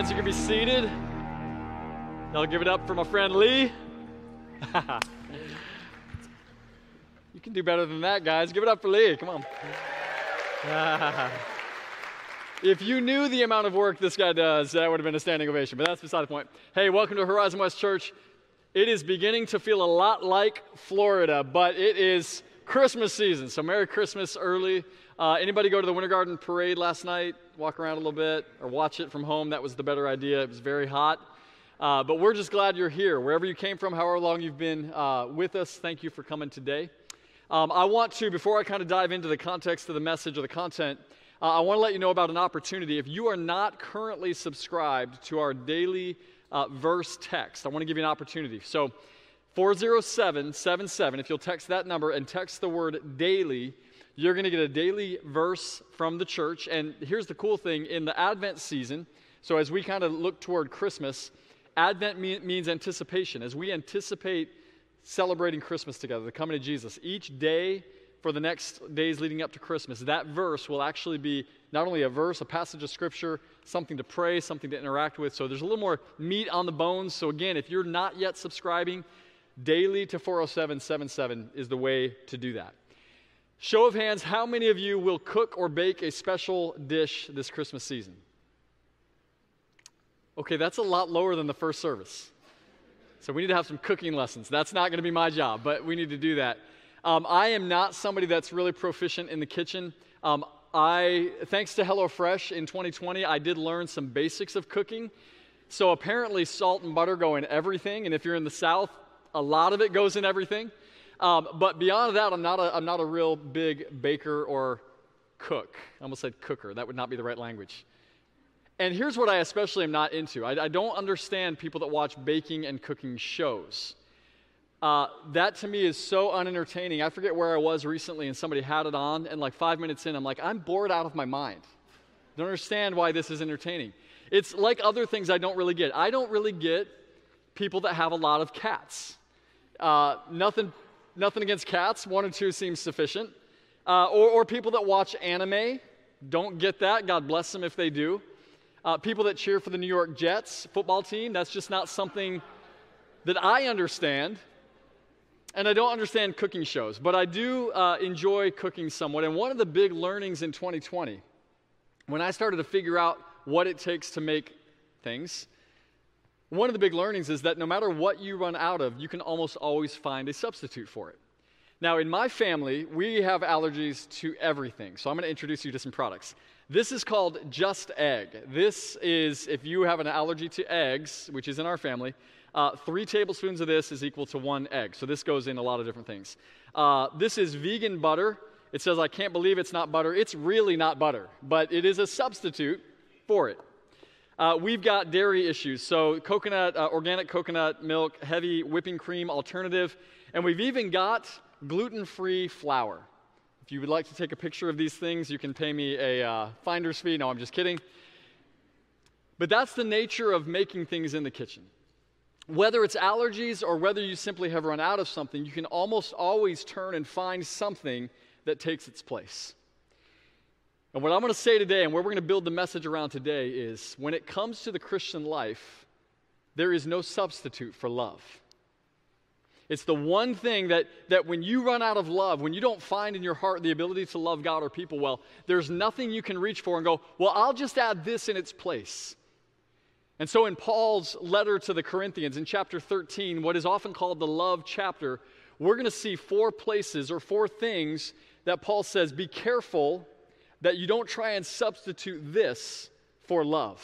Friends, you can be seated. I'll give it up for my friend Lee. you can do better than that, guys. Give it up for Lee. Come on. if you knew the amount of work this guy does, that would have been a standing ovation, but that's beside the point. Hey, welcome to Horizon West Church. It is beginning to feel a lot like Florida, but it is Christmas season. So, Merry Christmas early. Uh, anybody go to the Winter Garden Parade last night? Walk around a little bit or watch it from home? That was the better idea. It was very hot. Uh, but we're just glad you're here. Wherever you came from, however long you've been uh, with us, thank you for coming today. Um, I want to, before I kind of dive into the context of the message or the content, uh, I want to let you know about an opportunity. If you are not currently subscribed to our daily uh, verse text, I want to give you an opportunity. So, 40777, if you'll text that number and text the word daily, you're going to get a daily verse from the church. And here's the cool thing in the Advent season, so as we kind of look toward Christmas, Advent means anticipation. As we anticipate celebrating Christmas together, the coming of Jesus, each day for the next days leading up to Christmas, that verse will actually be not only a verse, a passage of scripture, something to pray, something to interact with. So there's a little more meat on the bones. So again, if you're not yet subscribing, daily to 40777 is the way to do that. Show of hands, how many of you will cook or bake a special dish this Christmas season? Okay, that's a lot lower than the first service. So we need to have some cooking lessons. That's not going to be my job, but we need to do that. Um, I am not somebody that's really proficient in the kitchen. Um, I, thanks to HelloFresh in 2020, I did learn some basics of cooking. So apparently, salt and butter go in everything, and if you're in the South, a lot of it goes in everything. Um, but beyond that, I'm not, a, I'm not a real big baker or cook. I almost said cooker. That would not be the right language. And here's what I especially am not into I, I don't understand people that watch baking and cooking shows. Uh, that to me is so unentertaining. I forget where I was recently and somebody had it on, and like five minutes in, I'm like, I'm bored out of my mind. Don't understand why this is entertaining. It's like other things I don't really get. I don't really get people that have a lot of cats. Uh, nothing nothing against cats. One or two seems sufficient. Uh, or, or, people that watch anime. Don't get that. God bless them if they do. Uh, people that cheer for the New York Jets football team. That's just not something that I understand. And I don't understand cooking shows, but I do uh, enjoy cooking somewhat. And one of the big learnings in 2020, when I started to figure out what it takes to make things, one of the big learnings is that no matter what you run out of, you can almost always find a substitute for it. Now, in my family, we have allergies to everything. So I'm going to introduce you to some products. This is called Just Egg. This is, if you have an allergy to eggs, which is in our family, uh, three tablespoons of this is equal to one egg. So this goes in a lot of different things. Uh, this is vegan butter. It says, I can't believe it's not butter. It's really not butter, but it is a substitute for it. Uh, we've got dairy issues. So, coconut, uh, organic coconut milk, heavy whipping cream alternative. And we've even got gluten free flour. If you would like to take a picture of these things, you can pay me a uh, finder's fee. No, I'm just kidding. But that's the nature of making things in the kitchen. Whether it's allergies or whether you simply have run out of something, you can almost always turn and find something that takes its place. And what I'm going to say today, and where we're going to build the message around today, is when it comes to the Christian life, there is no substitute for love. It's the one thing that, that when you run out of love, when you don't find in your heart the ability to love God or people well, there's nothing you can reach for and go, well, I'll just add this in its place. And so in Paul's letter to the Corinthians in chapter 13, what is often called the love chapter, we're going to see four places or four things that Paul says, be careful that you don't try and substitute this for love.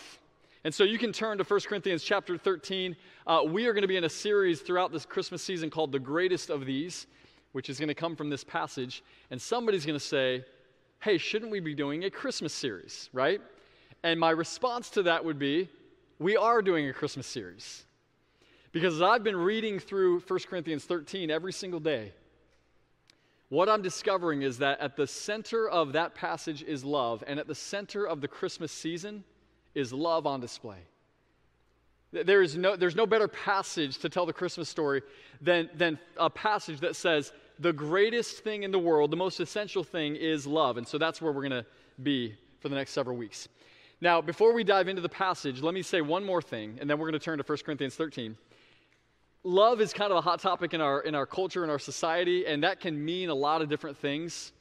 And so you can turn to 1 Corinthians chapter 13. Uh, we are going to be in a series throughout this Christmas season called The Greatest of These, which is going to come from this passage. And somebody's going to say, hey, shouldn't we be doing a Christmas series, right? And my response to that would be, we are doing a Christmas series. Because as I've been reading through 1 Corinthians 13 every single day, what I'm discovering is that at the center of that passage is love, and at the center of the Christmas season is love on display. There is no, there's no better passage to tell the Christmas story than, than a passage that says the greatest thing in the world, the most essential thing is love. And so that's where we're going to be for the next several weeks. Now, before we dive into the passage, let me say one more thing, and then we're going to turn to 1 Corinthians 13 love is kind of a hot topic in our, in our culture, in our society, and that can mean a lot of different things.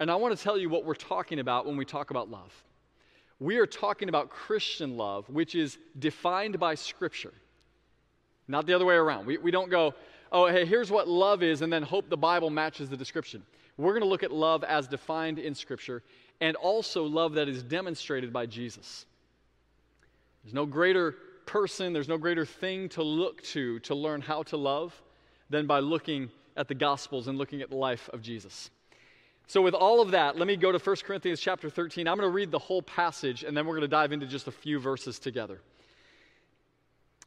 And I want to tell you what we're talking about when we talk about love. We are talking about Christian love, which is defined by Scripture, not the other way around. We, we don't go, oh, hey, here's what love is, and then hope the Bible matches the description. We're going to look at love as defined in Scripture and also love that is demonstrated by Jesus. There's no greater person, there's no greater thing to look to to learn how to love than by looking at the Gospels and looking at the life of Jesus. So, with all of that, let me go to 1 Corinthians chapter 13. I'm going to read the whole passage and then we're going to dive into just a few verses together.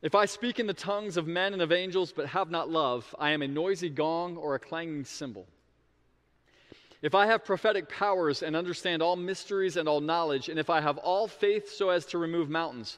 If I speak in the tongues of men and of angels but have not love, I am a noisy gong or a clanging cymbal. If I have prophetic powers and understand all mysteries and all knowledge, and if I have all faith so as to remove mountains,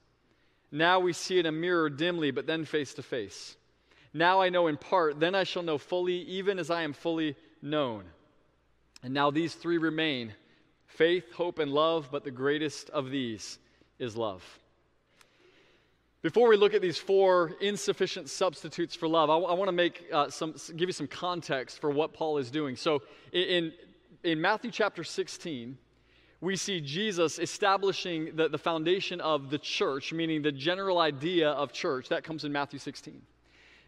Now we see in a mirror dimly, but then face to face. Now I know in part, then I shall know fully, even as I am fully known. And now these three remain faith, hope, and love, but the greatest of these is love. Before we look at these four insufficient substitutes for love, I, want to make uh, some, give you some context for what Paul is doing. So in, in Matthew chapter 16, we see Jesus establishing the, the foundation of the church, meaning the general idea of church. That comes in Matthew 16.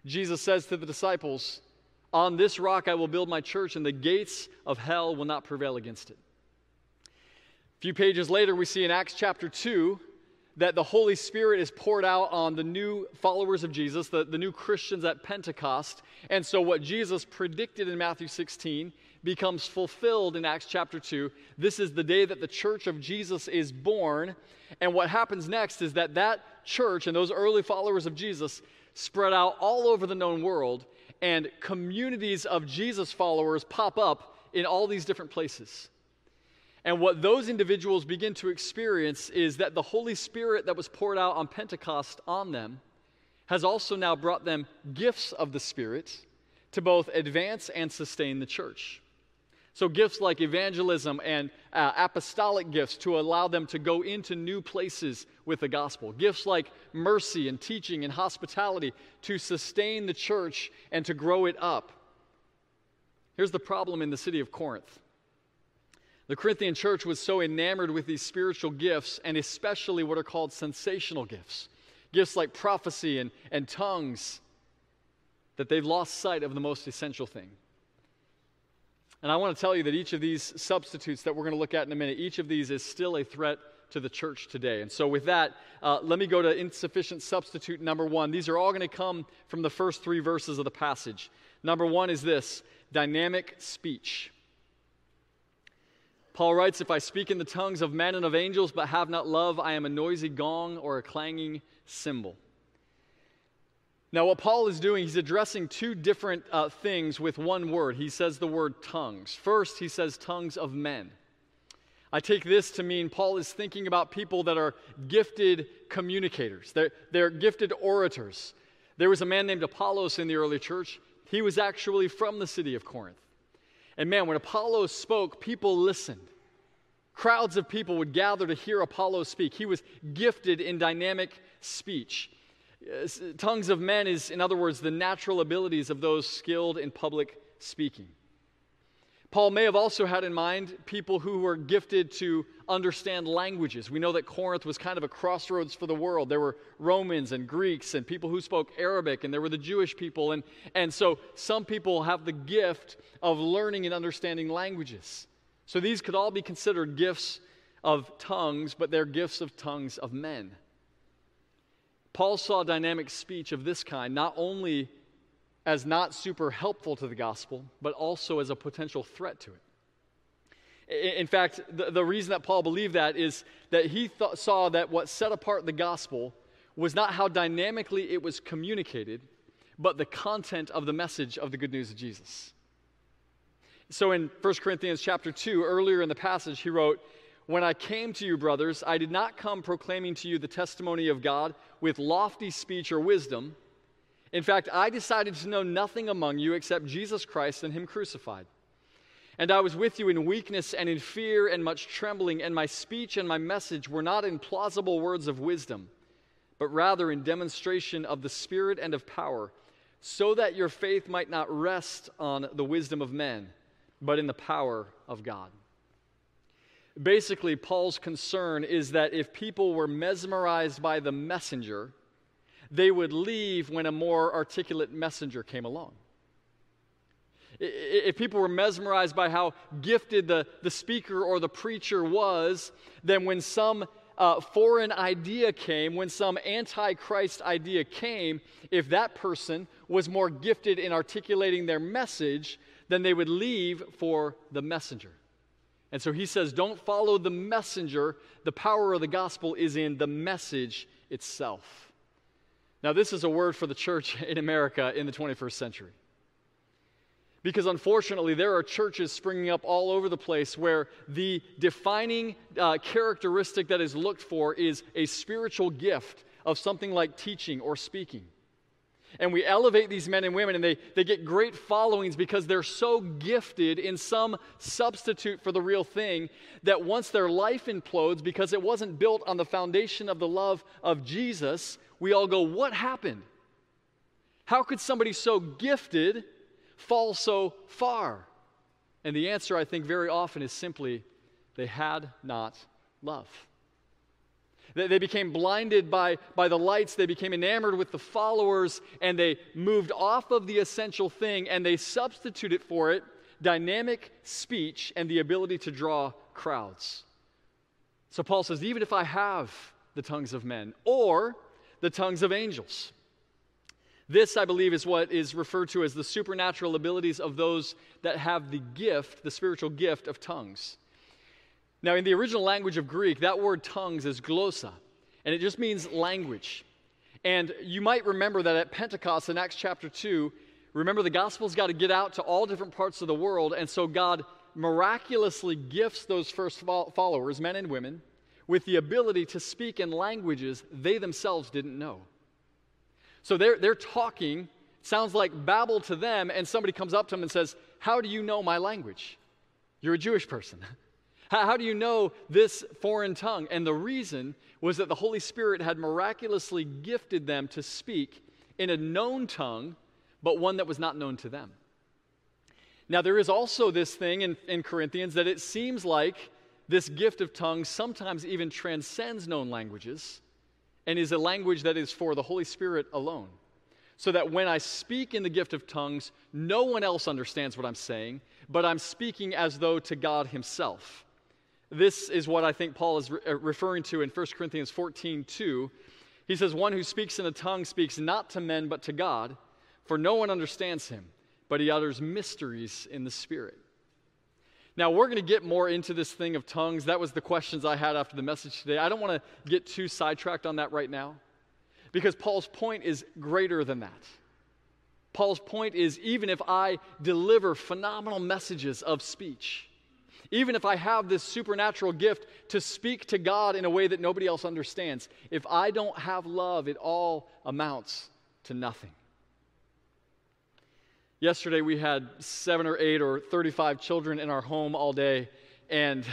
Jesus says to the disciples, On this rock I will build my church, and the gates of hell will not prevail against it. A few pages later, we see in Acts chapter 2 that the Holy Spirit is poured out on the new followers of Jesus, the, the new Christians at Pentecost. And so, what Jesus predicted in Matthew 16 becomes fulfilled in Acts chapter 2. This is the day that the church of Jesus is born. And what happens next is that that church and those early followers of Jesus spread out all over the known world, and communities of Jesus followers pop up in all these different places. And what those individuals begin to experience is that the Holy Spirit that was poured out on Pentecost on them has also now brought them gifts of the Spirit to both advance and sustain the church. So, gifts like evangelism and uh, apostolic gifts to allow them to go into new places with the gospel. Gifts like mercy and teaching and hospitality to sustain the church and to grow it up. Here's the problem in the city of Corinth the Corinthian church was so enamored with these spiritual gifts, and especially what are called sensational gifts gifts like prophecy and, and tongues that they've lost sight of the most essential thing and I want to tell you that each of these substitutes that we're going to look at in a minute, each of these is still a threat to the church today. And so, with that, uh, let me go to insufficient substitute number one. These are all going to come from the first three verses of the passage. Number one is this dynamic speech. Paul writes, If I speak in the tongues of men and of angels, but have not love, I am a noisy gong or a clanging cymbal. Now, what Paul is doing, he's addressing two different uh, things with one word. He says the word tongues. First, he says tongues of men. I take this to mean Paul is thinking about people that are gifted communicators, they're, they're gifted orators. There was a man named Apollos in the early church. He was actually from the city of Corinth. And man, when Apollos spoke, people listened. Crowds of people would gather to hear Apollos speak. He was gifted in dynamic speech. Tongues of men is, in other words, the natural abilities of those skilled in public speaking. Paul may have also had in mind people who were gifted to understand languages. We know that Corinth was kind of a crossroads for the world. There were Romans and Greeks and people who spoke Arabic, and there were the Jewish people. And, and so some people have the gift of learning and understanding languages. So these could all be considered gifts of tongues, but they're gifts of tongues of men. Paul saw dynamic speech of this kind not only as not super helpful to the gospel, but also as a potential threat to it. In fact, the, the reason that Paul believed that is that he saw that what set apart the gospel was not how dynamically it was communicated, but the content of the message of the good news of Jesus. So in 1 Corinthians chapter 2, earlier in the passage, he wrote, When I came to you, brothers, I did not come proclaiming to you the testimony of God with lofty speech or wisdom in fact, I decided to know nothing among you except Jesus Christ and Him crucified. And I was with you in weakness and in fear and much trembling, and my speech and my message were not in plausible words of wisdom, but rather in demonstration of the Spirit and of power, so that your faith might not rest on the wisdom of men, but in the power of God. Basically, Paul's concern is that if people were mesmerized by the messenger, they would leave when a more articulate messenger came along. If people were mesmerized by how gifted the, the speaker or the preacher was, then when some uh, foreign idea came, when some antichrist idea came, if that person was more gifted in articulating their message, then they would leave for the messenger. And so he says, don't follow the messenger. The power of the gospel is in the message itself. Now, this is a word for the church in America in the 21st century. Because unfortunately, there are churches springing up all over the place where the defining uh, characteristic that is looked for is a spiritual gift of something like teaching or speaking. And we elevate these men and women, and they, they get great followings because they're so gifted in some substitute for the real thing that once their life implodes because it wasn't built on the foundation of the love of Jesus, we all go, What happened? How could somebody so gifted fall so far? And the answer, I think, very often is simply they had not love. They became blinded by, by the lights. They became enamored with the followers, and they moved off of the essential thing and they substituted for it dynamic speech and the ability to draw crowds. So Paul says, even if I have the tongues of men, or the tongues of angels. This, I believe, is what is referred to as the supernatural abilities of those that have the gift, the spiritual gift of tongues. Now, in the original language of Greek, that word tongues is glossa, and it just means language. And you might remember that at Pentecost in Acts chapter 2, remember the gospel's got to get out to all different parts of the world, and so God miraculously gifts those first followers, men and women, with the ability to speak in languages they themselves didn't know. So they're, they're talking, sounds like babble to them, and somebody comes up to them and says, How do you know my language? You're a Jewish person. How, do you know this foreign tongue? And the reason was that the Holy Spirit had miraculously gifted them to speak in a known tongue, but one that was not known to them. Now, there is also this thing in, in Corinthians that it seems like this gift of tongues sometimes even transcends known languages and is a language that is for the Holy Spirit alone. So that when I speak in the gift of tongues, no one else understands what I'm saying, but I'm speaking as though to God Himself. This is what I think Paul is re- uh, referring to in 1 Corinthians 14 2. He says, One who speaks in a tongue speaks not to men, but to God, for no one understands him, but he utters mysteries in the Spirit. Now, we're going to get more into this thing of tongues. That was the questions I had after the message today. I don't want to get too sidetracked on that right now because Paul's point is greater than that. Paul's point is even if I deliver phenomenal messages of speech, Even if I have this supernatural gift to speak to God in a way that nobody else understands, if I don't have love, it all amounts to nothing. Yesterday, we had seven or eight or 35 children in our home all day, and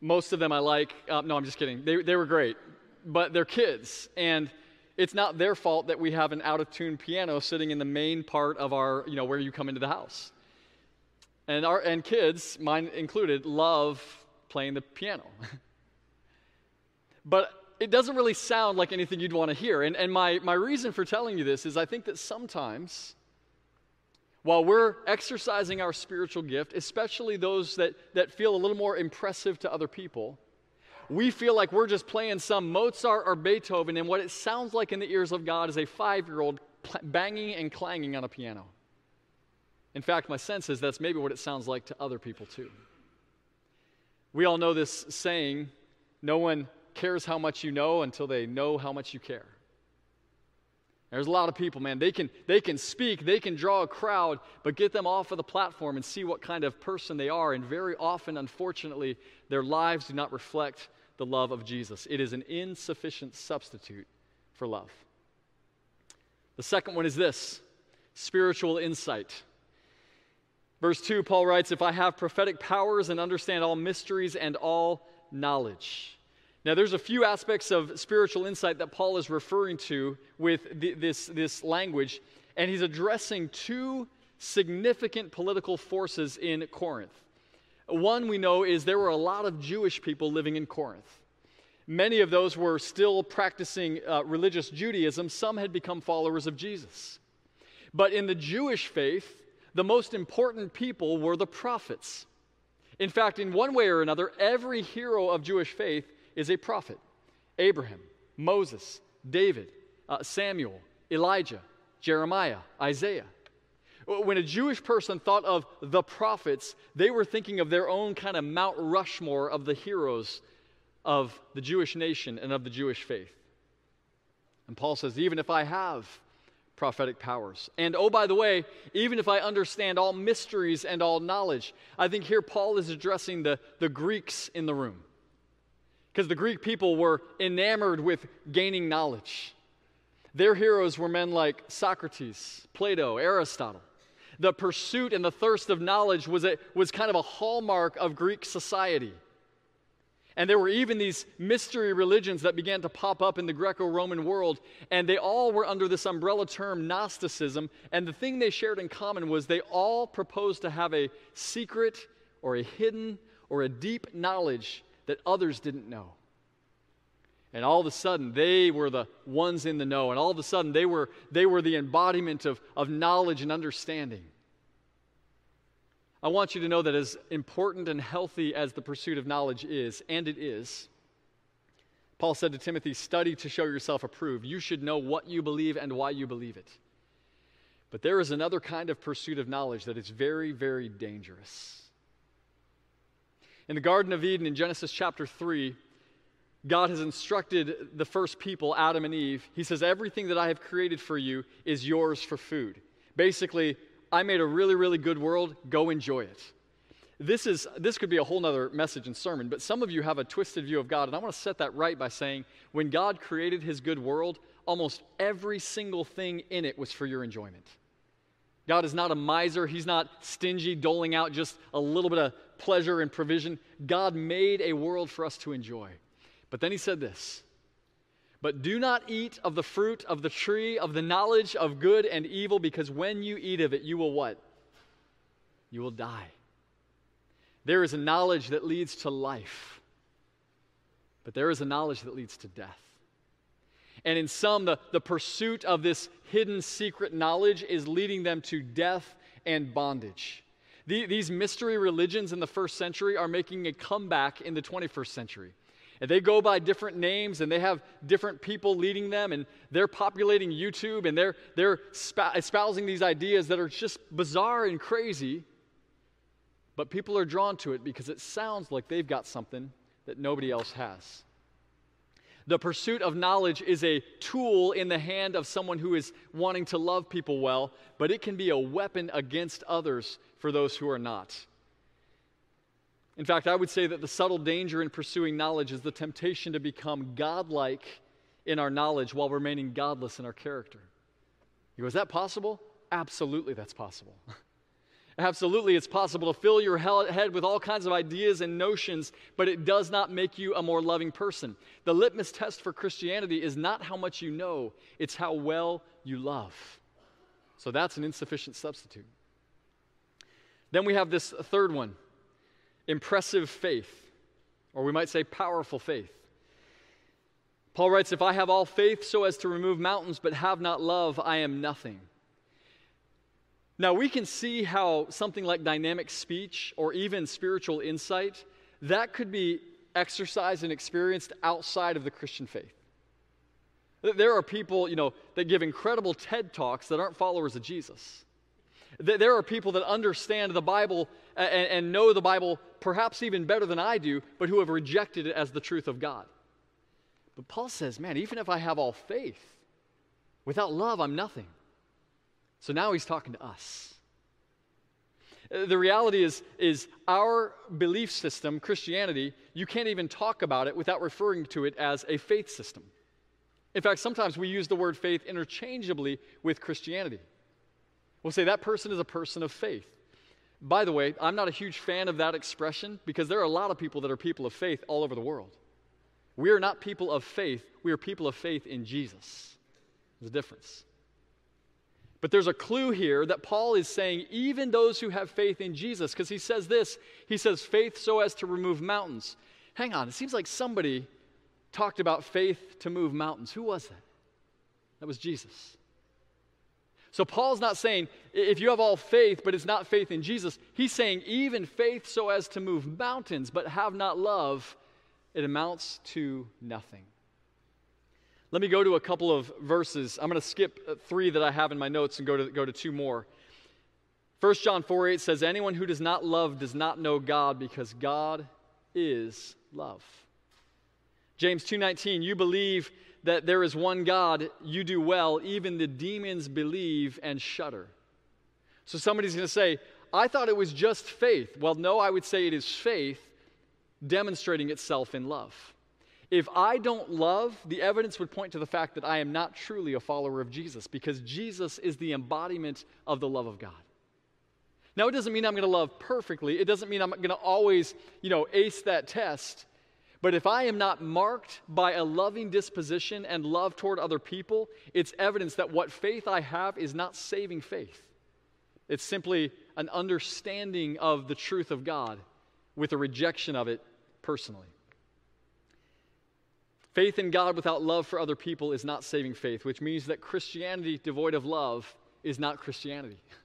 most of them I like. Uh, no, I'm just kidding. They, they were great, but they're kids, and it's not their fault that we have an out of tune piano sitting in the main part of our, you know, where you come into the house. And, our, and kids, mine included, love playing the piano. but it doesn't really sound like anything you'd want to hear. And, and my, my reason for telling you this is I think that sometimes while we're exercising our spiritual gift, especially those that, that feel a little more impressive to other people, we feel like we're just playing some Mozart or Beethoven, and what it sounds like in the ears of God is a five year old banging and clanging on a piano. In fact, my sense is that's maybe what it sounds like to other people too. We all know this saying no one cares how much you know until they know how much you care. There's a lot of people, man. They can, they can speak, they can draw a crowd, but get them off of the platform and see what kind of person they are. And very often, unfortunately, their lives do not reflect the love of Jesus. It is an insufficient substitute for love. The second one is this spiritual insight. Verse 2, Paul writes, If I have prophetic powers and understand all mysteries and all knowledge. Now, there's a few aspects of spiritual insight that Paul is referring to with this, this language, and he's addressing two significant political forces in Corinth. One we know is there were a lot of Jewish people living in Corinth. Many of those were still practicing uh, religious Judaism, some had become followers of Jesus. But in the Jewish faith, the most important people were the prophets. In fact, in one way or another, every hero of Jewish faith is a prophet Abraham, Moses, David, uh, Samuel, Elijah, Jeremiah, Isaiah. When a Jewish person thought of the prophets, they were thinking of their own kind of Mount Rushmore of the heroes of the Jewish nation and of the Jewish faith. And Paul says, even if I have prophetic powers. And oh, by the way, even if I understand all mysteries and all knowledge, I think here Paul is addressing the, the Greeks in the room because the Greek people were enamored with gaining knowledge. Their heroes were men like Socrates, Plato, Aristotle. The pursuit and the thirst of knowledge was, a, was kind of a hallmark of Greek society. And there were even these mystery religions that began to pop up in the Greco Roman world, and they all were under this umbrella term Gnosticism. And the thing they shared in common was they all proposed to have a secret or a hidden or a deep knowledge that others didn't know. And all of a sudden, they were the ones in the know. And all of a sudden, they were, they were the embodiment of, of knowledge and understanding. I want you to know that as important and healthy as the pursuit of knowledge is, and it is, Paul said to Timothy, study to show yourself approved. You should know what you believe and why you believe it. But there is another kind of pursuit of knowledge that is very, very dangerous. In the Garden of Eden in Genesis chapter 3, God has instructed the first people, Adam and Eve. He says, Everything that I have created for you is yours for food. Basically, I made a really, really good world. Go enjoy it. This, is, this could be a whole nother message and sermon, but some of you have a twisted view of God, and I want to set that right by saying when God created his good world, almost every single thing in it was for your enjoyment. God is not a miser. He's not stingy, doling out just a little bit of pleasure and provision. God made a world for us to enjoy. But then he said this But do not eat of the fruit of the tree of the knowledge of good and evil, because when you eat of it, you will what? You will die. There is a knowledge that leads to life, but there is a knowledge that leads to death. And in some, the, the pursuit of this hidden secret knowledge is leading them to death and bondage. The, these mystery religions in the first century are making a comeback in the 21st century. And they go by different names and they have different people leading them and they're populating YouTube and they're, they're espousing these ideas that are just bizarre and crazy. But people are drawn to it because it sounds like they've got something that nobody else has. The pursuit of knowledge is a tool in the hand of someone who is wanting to love people well, but it can be a weapon against others for those who are not. In fact, I would say that the subtle danger in pursuing knowledge is the temptation to become godlike in our knowledge while remaining godless in our character. You go, is that possible? Absolutely, that's possible. Absolutely, it's possible to fill your head with all kinds of ideas and notions, but it does not make you a more loving person. The litmus test for Christianity is not how much you know, it's how well you love. So that's an insufficient substitute. Then we have this third one impressive faith, or we might say powerful faith. Paul writes, If I have all faith so as to remove mountains, but have not love, I am nothing. Now, we can see how something like dynamic speech or even spiritual insight, that could be exercised and experienced outside of the Christian faith. There are people, you know, that give incredible TED Talks that aren't followers of Jesus. There are people that understand the Bible and, and know the Bible perhaps even better than I do, but who have rejected it as the truth of God. But Paul says, man, even if I have all faith, without love, I'm nothing. So now he's talking to us. Uh, the reality is, is our belief system, Christianity, you can't even talk about it without referring to it as a faith system. In fact, sometimes we use the word faith interchangeably with Christianity. We'll say that person is a person of faith. By the way, I'm not a huge fan of that expression because there are a lot of people that are people of faith all over the world. We are not people of faith, we are people of faith in Jesus. There's a difference. But there's a clue here that Paul is saying, even those who have faith in Jesus, because he says this he says, faith so as to remove mountains. Hang on, it seems like somebody talked about faith to move mountains. Who was that? That was Jesus. So Paul's not saying if you have all faith, but it's not faith in Jesus. He's saying even faith so as to move mountains, but have not love, it amounts to nothing. Let me go to a couple of verses. I'm going to skip uh, three that I have in my notes and go to, go to two more. 1 John 4 8 says, Anyone who does not love does not know God because God is love. James 2:19 You believe that there is one God, you do well, even the demons believe and shudder. So somebody's going to say, I thought it was just faith. Well, no, I would say it is faith demonstrating itself in love. If I don't love, the evidence would point to the fact that I am not truly a follower of Jesus because Jesus is the embodiment of the love of God. Now, it doesn't mean I'm going to love perfectly. It doesn't mean I'm going to always, you know, ace that test. But if I am not marked by a loving disposition and love toward other people, it's evidence that what faith I have is not saving faith. It's simply an understanding of the truth of God with a rejection of it personally. Faith in God without love for other people is not saving faith, which means that Christianity devoid of love is not Christianity.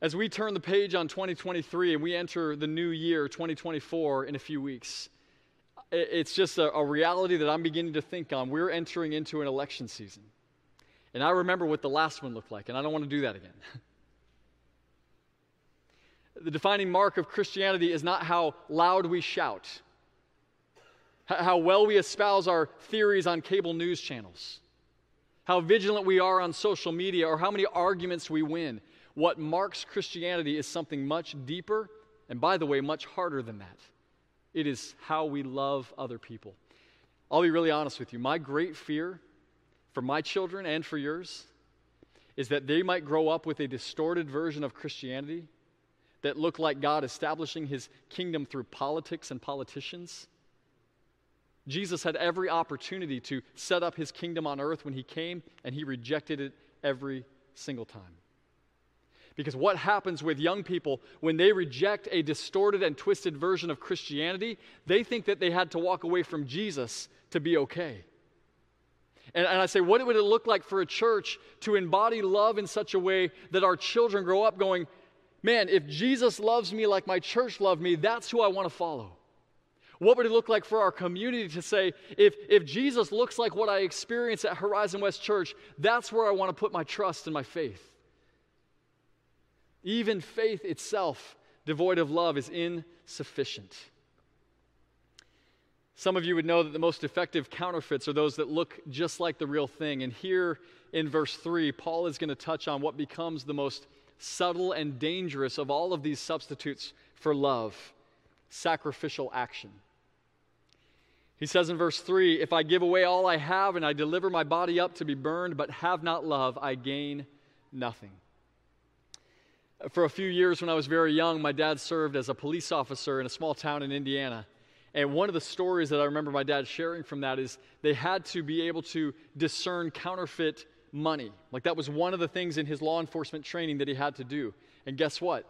As we turn the page on 2023 and we enter the new year, 2024, in a few weeks, it's just a, a, reality that I'm beginning to think on. We're entering into an election season. And I remember what the last one looked like, and I don't want to do that again. the defining mark of Christianity is not how loud we shout how well we espouse our theories on cable news channels, how vigilant we are on social media, or how many arguments we win. What marks Christianity is something much deeper, and by the way, much harder than that. It is how we love other people. I'll be really honest with you. My great fear for my children and for yours is that they might grow up with a distorted version of Christianity that look like God establishing his kingdom through politics and politicians Jesus had every opportunity to set up his kingdom on earth when he came, and he rejected it every single time. Because what happens with young people when they reject a distorted and twisted version of Christianity, they think that they had to walk away from Jesus to be okay. And, and, I say, what would it look like for a church to embody love in such a way that our children grow up going, man, if Jesus loves me like my church loved me, that's who I want to follow? What would it look like for our community to say, if, if Jesus looks like what I experience at Horizon West Church, that's where I want to put my trust and my faith? Even faith itself, devoid of love, is insufficient. Some of you would know that the most effective counterfeits are those that look just like the real thing. And here in verse 3, Paul is going to touch on what becomes the most subtle and dangerous of all of these substitutes for love sacrificial action. He says in verse 3 If I give away all I have and I deliver my body up to be burned, but have not love, I gain nothing. For a few years when I was very young, my dad served as a police officer in a small town in Indiana. And one of the stories that I remember my dad sharing from that is they had to be able to discern counterfeit money. Like that was one of the things in his law enforcement training that he had to do. And guess what?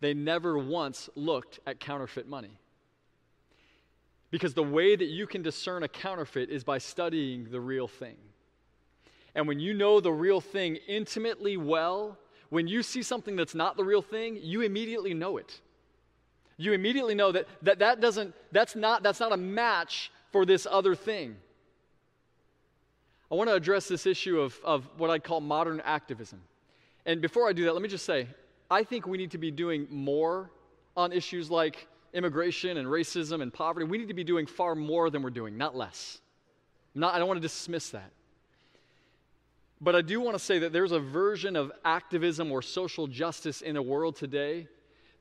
They never once looked at counterfeit money. Because the way that you can discern a counterfeit is by studying the real thing. And when you know the real thing intimately well, when you see something that's not the real thing, you immediately know it. You immediately know that that, that doesn't, that's not, that's not a match for this other thing. I want to address this issue of, of what I call modern activism. And before I do that, let me just say I think we need to be doing more on issues like immigration and racism and poverty. We need to be doing far more than we're doing, not less. Not, I don't want to dismiss that. But I do want to say that there's a version of activism or social justice in the world today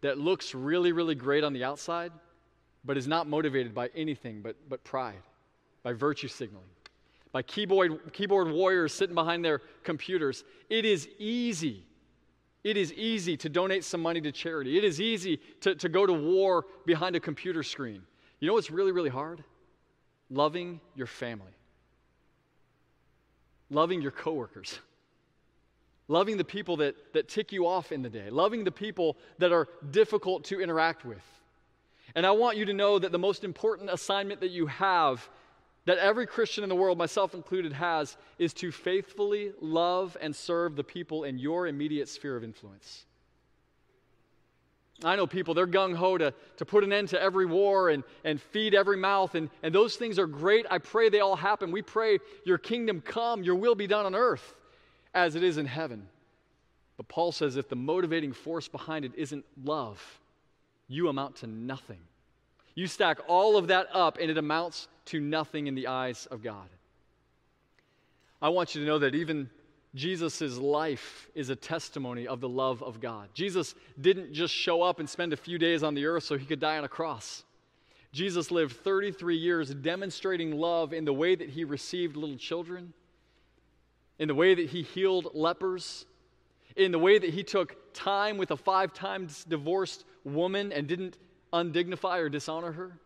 that looks really, really great on the outside, but is not motivated by anything but, but pride, by virtue signaling, by keyboard, keyboard warriors sitting behind their computers. It is easy. It is easy to donate some money to charity. It is easy to, to go to war behind a computer screen. You know what's really, really hard? Loving your family, loving your coworkers loving the people that, that tick you off in the day, loving the people that are difficult to interact with. And I want you to know that the most important assignment that you have, that every Christian in the world, myself included, has, is to faithfully love and serve the people in your immediate sphere of influence. I know people, they're gung ho to, to put an end to every war and, and feed every mouth, and, and those things are great. I pray they all happen. We pray your kingdom come, your will be done on earth as it is in heaven. But Paul says if the motivating force behind it isn't love, you amount to nothing. You stack all of that up, and it amounts to nothing in the eyes of God. I want you to know that even Jesus' life is a testimony of the love of God. Jesus didn't just show up and spend a few days on the earth so he could die on a cross. Jesus lived 33 years demonstrating love in the way that he received little children, in the way that he healed lepers, in the way that he took time with a five times divorced woman and didn't undignify or dishonor her,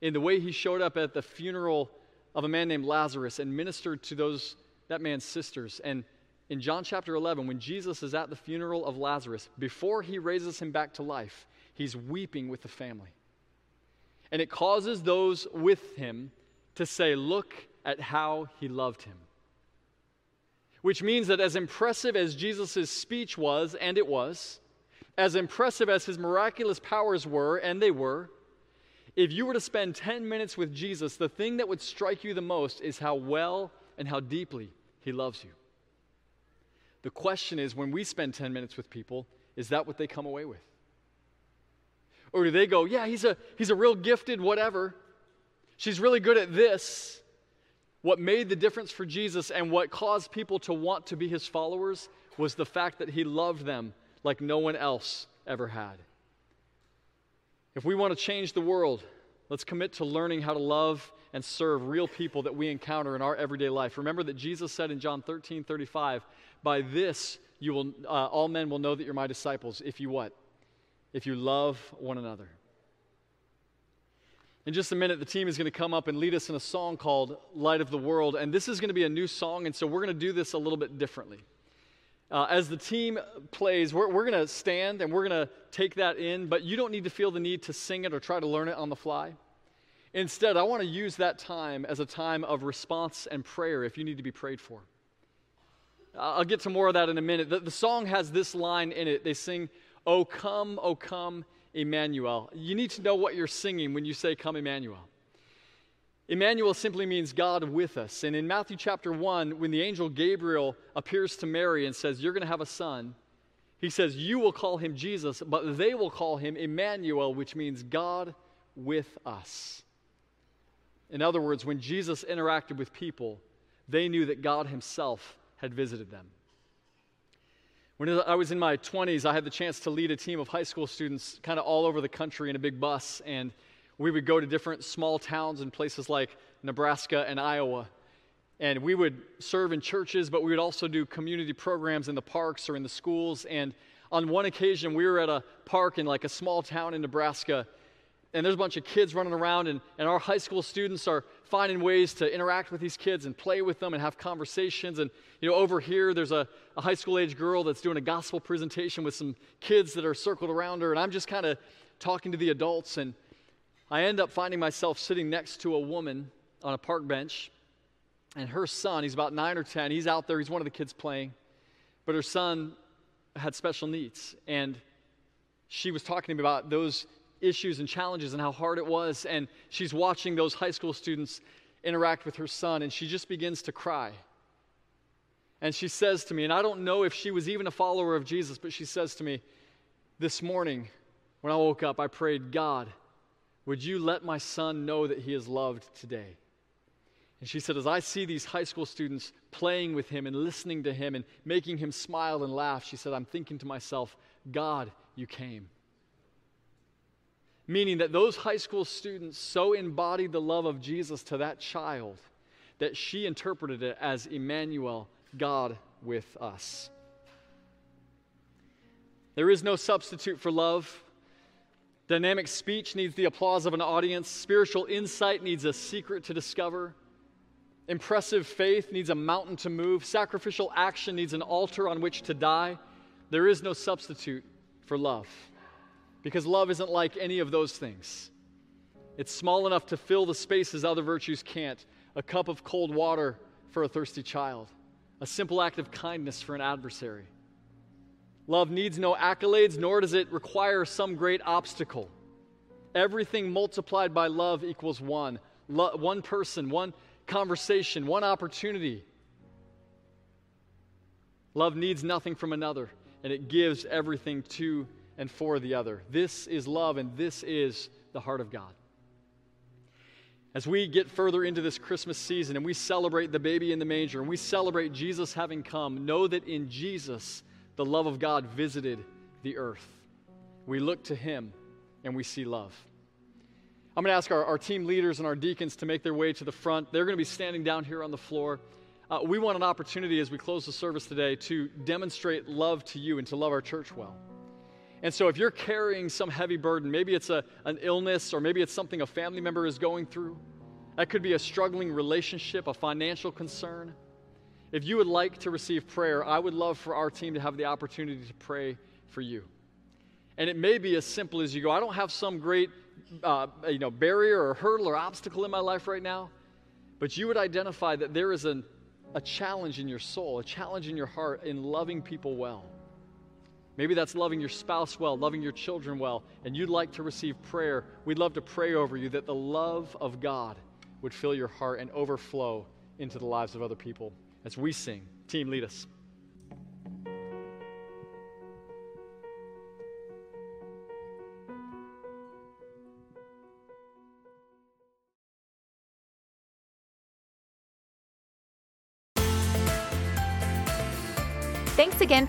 in the way he showed up at the funeral of a man named Lazarus and ministered to those that man's sisters. And in John chapter 11, when Jesus is at the funeral of Lazarus, before he raises him back to life, he's weeping with the family. And it causes those with him to say, Look at how he loved him. Which means that as impressive as Jesus' speech was, and it was, as impressive as his miraculous powers were, and they were, if you were to spend 10 minutes with Jesus, the thing that would strike you the most is how well and how deeply he loves you. The question is when we spend 10 minutes with people, is that what they come away with? Or do they go, yeah, he's a, he's a real gifted whatever. She's really good at this. What made the difference for Jesus and what caused people to want to be his followers was the fact that he loved them like no one else ever had. If we want to change the world, let's commit to learning how to love and serve real people that we encounter in our everyday life. Remember that Jesus said in John 13 35, By this you will, uh, all men will know that you're my disciples if you what? If you love one another. In just a minute, the team is going to come up and lead us in a song called Light of the World. And this is going to be a new song, and so we're going to do this a little bit differently. Uh, as the team plays, we're, we're going to stand and we're going to take that in, but you don't need to feel the need to sing it or try to learn it on the fly. Instead, I want to use that time as a time of response and prayer if you need to be prayed for. I'll get to more of that in a minute. The, the song has this line in it. They sing, Oh, come, oh, come, Emmanuel. You need to know what you're singing when you say, Come, Emmanuel. Emmanuel simply means God with us. And in Matthew chapter 1, when the angel Gabriel appears to Mary and says, You're going to have a son, he says, You will call him Jesus, but they will call him Emmanuel, which means God with us. In other words, when Jesus interacted with people, they knew that God Himself had visited them. When I was in my 20s, I had the chance to lead a team of high school students kind of all over the country in a big bus. And we would go to different small towns in places like Nebraska and Iowa. And we would serve in churches, but we would also do community programs in the parks or in the schools. And on one occasion, we were at a park in like a small town in Nebraska and there's a bunch of kids running around, and, and our high school students are finding ways to interact with these kids and play with them and have conversations. And, you know, over here, there's a, a high school age girl that's doing a gospel presentation with some kids that are circled around her, and I'm just kind of talking to the adults. And I end up finding myself sitting next to a woman on a park bench, and her son, he's about nine or 10, he's out there, he's one of the kids playing, but her son had special needs. And she was talking to me about those issues and challenges and how hard it was. And she's watching those high school students interact with her son, and she just begins to cry. And she says to me, and I don't know if she was even a follower of Jesus, but she says to me, This morning, when I woke up, I prayed, God, would you let my son know that he is loved today? And she said, As I see these high school students playing with him and listening to him and making him smile and laugh, she said, I'm thinking to myself, God, you came meaning that those high school students so embodied the love of Jesus to that child that she interpreted it as Emmanuel, God with us. There is no substitute for love. Dynamic speech needs the applause of an audience. Spiritual insight needs a secret to discover. Impressive faith needs a mountain to move. Sacrificial action needs an altar on which to die. There is no substitute for love because love isn't like any of those things. It's small enough to fill the spaces other virtues can't. A cup of cold water for a thirsty child, a simple act of kindness for an adversary. Love needs no accolades, nor does it require some great obstacle. Everything multiplied by love equals one Lo- one person, one conversation, one opportunity. Love needs nothing from another, and it gives everything to and for the other. This is love, and this is the heart of God. As we get further into this Christmas season and we celebrate the baby in the manger and we celebrate Jesus having come, know that in Jesus, the love of God visited the earth. We look to him and we see love. I'm going to ask our, our team leaders and our deacons to make their way to the front. They're going to be standing down here on the floor. Uh, we want an opportunity as we close the service today to demonstrate love to you and to love our church well. And so, if you're carrying some heavy burden, maybe it's a, an illness or maybe it's something a family member is going through, that could be a struggling relationship, a financial concern. If you would like to receive prayer, I would love for our team to have the opportunity to pray for you. And it may be as simple as you go, I don't have some great uh, you know, barrier or hurdle or obstacle in my life right now, but you would identify that there is an, a challenge in your soul, a challenge in your heart in loving people well. Maybe that's loving your spouse well, loving your children well, and you'd like to receive prayer. We'd love to pray over you that the love of God would fill your heart and overflow into the lives of other people as we sing. Team, lead us.